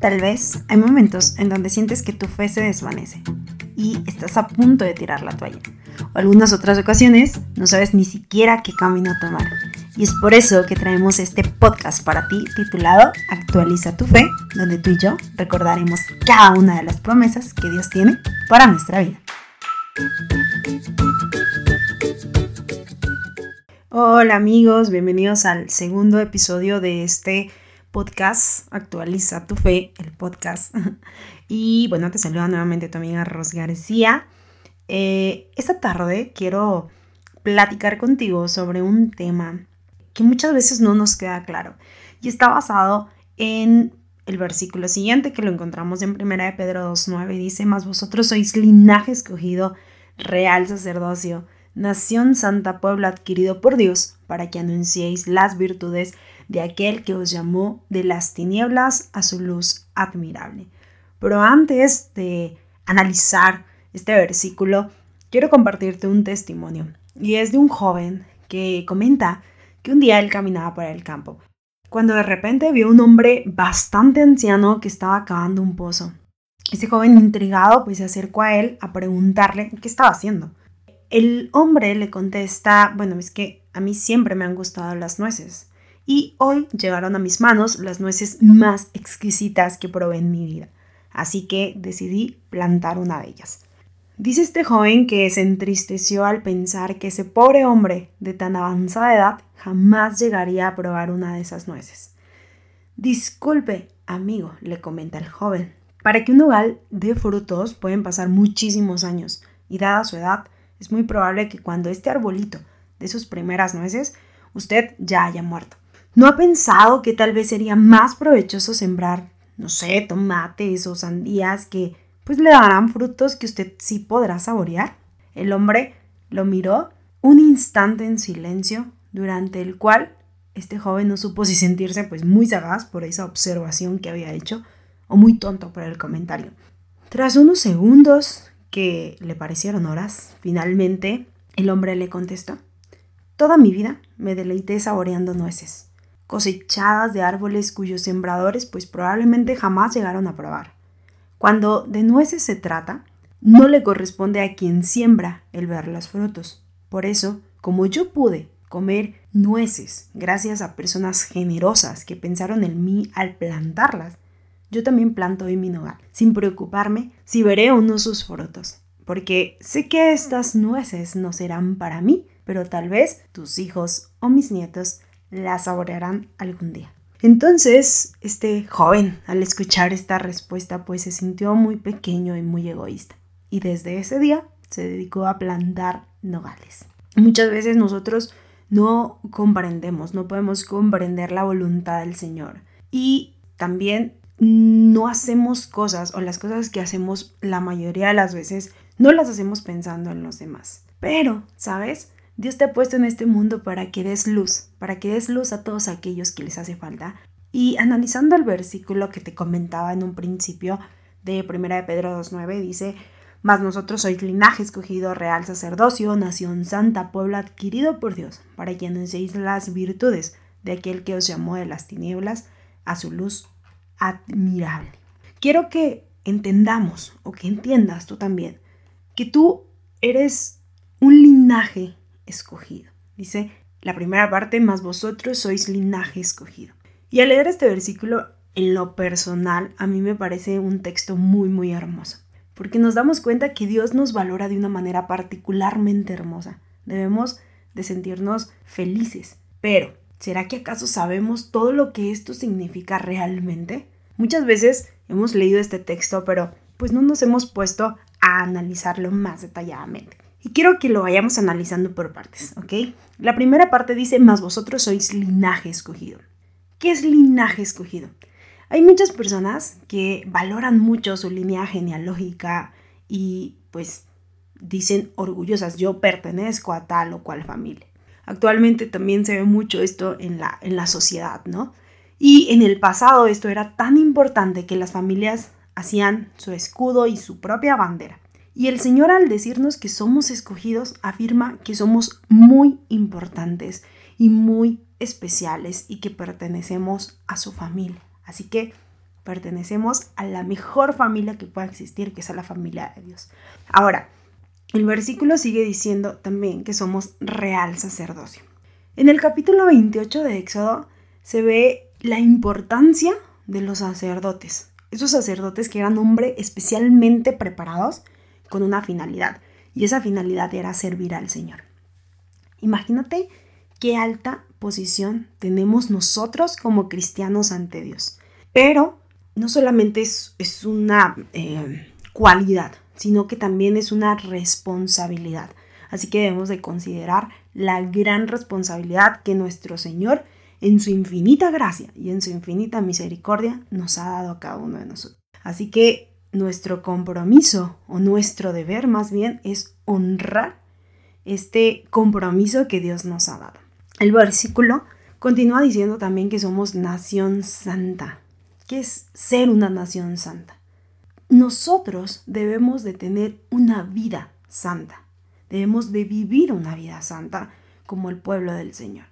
Tal vez hay momentos en donde sientes que tu fe se desvanece y estás a punto de tirar la toalla. O algunas otras ocasiones no sabes ni siquiera qué camino tomar. Y es por eso que traemos este podcast para ti titulado Actualiza tu fe, donde tú y yo recordaremos cada una de las promesas que Dios tiene para nuestra vida. Hola amigos, bienvenidos al segundo episodio de este podcast Actualiza tu fe, el podcast. Y bueno, te saluda nuevamente tu amiga Ros García. Eh, esta tarde quiero platicar contigo sobre un tema que muchas veces no nos queda claro y está basado en el versículo siguiente que lo encontramos en 1 de Pedro 2.9 dice, mas vosotros sois linaje escogido, real sacerdocio, nación santa, pueblo adquirido por Dios, para que anunciéis las virtudes de aquel que os llamó de las tinieblas a su luz admirable. Pero antes de analizar este versículo, quiero compartirte un testimonio. Y es de un joven que comenta que un día él caminaba por el campo, cuando de repente vio un hombre bastante anciano que estaba cavando un pozo. Ese joven intrigado pues se acercó a él a preguntarle qué estaba haciendo. El hombre le contesta, bueno, es que a mí siempre me han gustado las nueces y hoy llegaron a mis manos las nueces más exquisitas que probé en mi vida, así que decidí plantar una de ellas. Dice este joven que se entristeció al pensar que ese pobre hombre de tan avanzada edad jamás llegaría a probar una de esas nueces. Disculpe, amigo, le comenta el joven. Para que un hogar dé frutos pueden pasar muchísimos años, y dada su edad, es muy probable que cuando este arbolito de sus primeras nueces, usted ya haya muerto. ¿No ha pensado que tal vez sería más provechoso sembrar, no sé, tomates o sandías que pues le darán frutos que usted sí podrá saborear? El hombre lo miró un instante en silencio, durante el cual este joven no supo si sentirse pues muy sagaz por esa observación que había hecho o muy tonto por el comentario. Tras unos segundos que le parecieron horas, finalmente el hombre le contestó, Toda mi vida me deleité saboreando nueces, cosechadas de árboles cuyos sembradores pues probablemente jamás llegaron a probar. Cuando de nueces se trata, no le corresponde a quien siembra el ver los frutos. Por eso, como yo pude comer nueces gracias a personas generosas que pensaron en mí al plantarlas, yo también planto en mi hogar, sin preocuparme si veré o no sus frutos, porque sé que estas nueces no serán para mí, pero tal vez tus hijos o mis nietos las saborearán algún día. Entonces, este joven, al escuchar esta respuesta, pues se sintió muy pequeño y muy egoísta. Y desde ese día se dedicó a plantar nogales. Muchas veces nosotros no comprendemos, no podemos comprender la voluntad del Señor. Y también no hacemos cosas o las cosas que hacemos la mayoría de las veces no las hacemos pensando en los demás. Pero, ¿sabes? Dios te ha puesto en este mundo para que des luz, para que des luz a todos aquellos que les hace falta. Y analizando el versículo que te comentaba en un principio de 1 de Pedro 2.9, dice, mas nosotros sois linaje escogido, real sacerdocio, nación santa, pueblo adquirido por Dios, para que anunciéis las virtudes de aquel que os llamó de las tinieblas a su luz admirable. Quiero que entendamos o que entiendas tú también que tú eres un linaje escogido. Dice la primera parte, más vosotros sois linaje escogido. Y al leer este versículo, en lo personal, a mí me parece un texto muy, muy hermoso, porque nos damos cuenta que Dios nos valora de una manera particularmente hermosa. Debemos de sentirnos felices. Pero, ¿será que acaso sabemos todo lo que esto significa realmente? Muchas veces hemos leído este texto, pero pues no nos hemos puesto a analizarlo más detalladamente. Y quiero que lo vayamos analizando por partes, ¿ok? La primera parte dice, más vosotros sois linaje escogido. ¿Qué es linaje escogido? Hay muchas personas que valoran mucho su línea genealógica y pues dicen orgullosas, yo pertenezco a tal o cual familia. Actualmente también se ve mucho esto en la, en la sociedad, ¿no? Y en el pasado esto era tan importante que las familias hacían su escudo y su propia bandera. Y el Señor al decirnos que somos escogidos afirma que somos muy importantes y muy especiales y que pertenecemos a su familia. Así que pertenecemos a la mejor familia que pueda existir, que es la familia de Dios. Ahora, el versículo sigue diciendo también que somos real sacerdocio. En el capítulo 28 de Éxodo se ve la importancia de los sacerdotes. Esos sacerdotes que eran hombres especialmente preparados con una finalidad. Y esa finalidad era servir al Señor. Imagínate qué alta posición tenemos nosotros como cristianos ante Dios. Pero no solamente es, una eh, cualidad, sino que también es una responsabilidad. Así que debemos de considerar la gran responsabilidad que nuestro Señor en su infinita gracia y en su infinita misericordia nos ha dado a cada uno de nosotros. Así que nuestro compromiso o nuestro deber más bien es honrar este compromiso que Dios nos ha dado. El versículo continúa diciendo también que somos nación santa. ¿Qué es ser una nación santa? Nosotros debemos de tener una vida santa. Debemos de vivir una vida santa como el pueblo del Señor.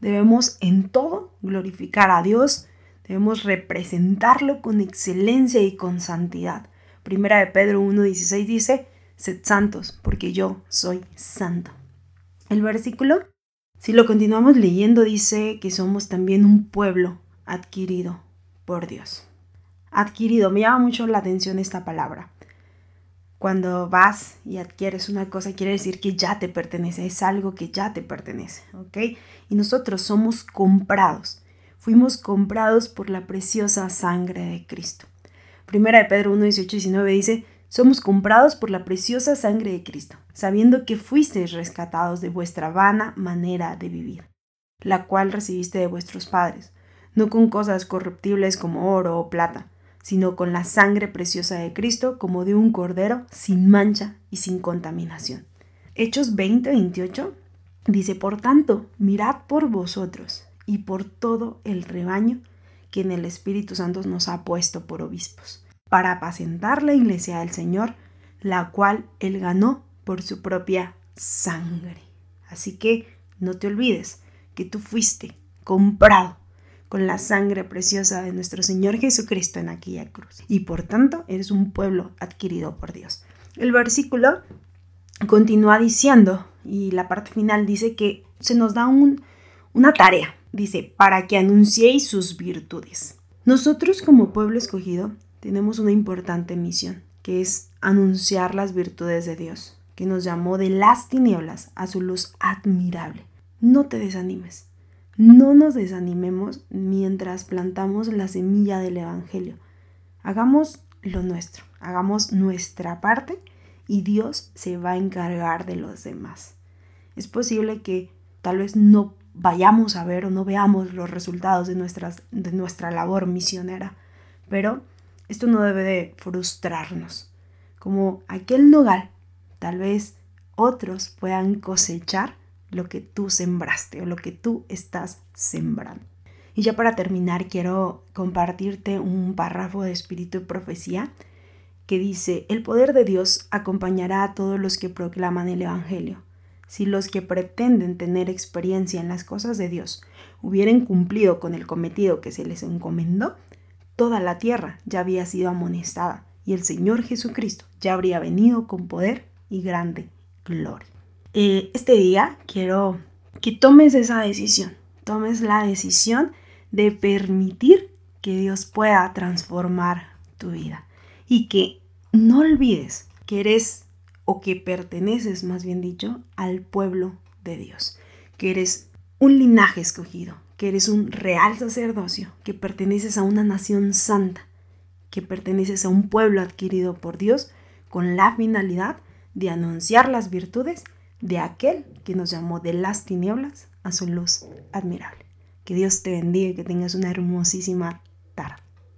Debemos en todo glorificar a Dios, debemos representarlo con excelencia y con santidad. Primera de Pedro 1.16 dice, sed santos, porque yo soy santo. El versículo, si lo continuamos leyendo, dice que somos también un pueblo adquirido por Dios. Adquirido, me llama mucho la atención esta palabra. Cuando vas y adquieres una cosa, quiere decir que ya te pertenece, es algo que ya te pertenece, ¿ok? Y nosotros somos comprados, fuimos comprados por la preciosa sangre de Cristo. Primera de Pedro 1, 18 y 19 dice, somos comprados por la preciosa sangre de Cristo, sabiendo que fuisteis rescatados de vuestra vana manera de vivir, la cual recibiste de vuestros padres, no con cosas corruptibles como oro o plata, sino con la sangre preciosa de Cristo como de un cordero sin mancha y sin contaminación. Hechos 20:28 dice, por tanto, mirad por vosotros y por todo el rebaño que en el Espíritu Santo nos ha puesto por obispos, para apacentar la iglesia del Señor, la cual él ganó por su propia sangre. Así que no te olvides que tú fuiste comprado con la sangre preciosa de nuestro Señor Jesucristo en aquella cruz. Y por tanto eres un pueblo adquirido por Dios. El versículo continúa diciendo, y la parte final dice que se nos da un, una tarea, dice, para que anunciéis sus virtudes. Nosotros como pueblo escogido tenemos una importante misión, que es anunciar las virtudes de Dios, que nos llamó de las tinieblas a su luz admirable. No te desanimes. No nos desanimemos mientras plantamos la semilla del Evangelio. Hagamos lo nuestro, hagamos nuestra parte y Dios se va a encargar de los demás. Es posible que tal vez no vayamos a ver o no veamos los resultados de, nuestras, de nuestra labor misionera, pero esto no debe de frustrarnos. Como aquel nogal, tal vez otros puedan cosechar lo que tú sembraste o lo que tú estás sembrando. Y ya para terminar, quiero compartirte un párrafo de espíritu y profecía que dice, el poder de Dios acompañará a todos los que proclaman el Evangelio. Si los que pretenden tener experiencia en las cosas de Dios hubieran cumplido con el cometido que se les encomendó, toda la tierra ya había sido amonestada y el Señor Jesucristo ya habría venido con poder y grande gloria. Eh, este día quiero que tomes esa decisión, tomes la decisión de permitir que Dios pueda transformar tu vida y que no olvides que eres o que perteneces, más bien dicho, al pueblo de Dios, que eres un linaje escogido, que eres un real sacerdocio, que perteneces a una nación santa, que perteneces a un pueblo adquirido por Dios con la finalidad de anunciar las virtudes de aquel que nos llamó de las tinieblas a su luz admirable. Que Dios te bendiga y que tengas una hermosísima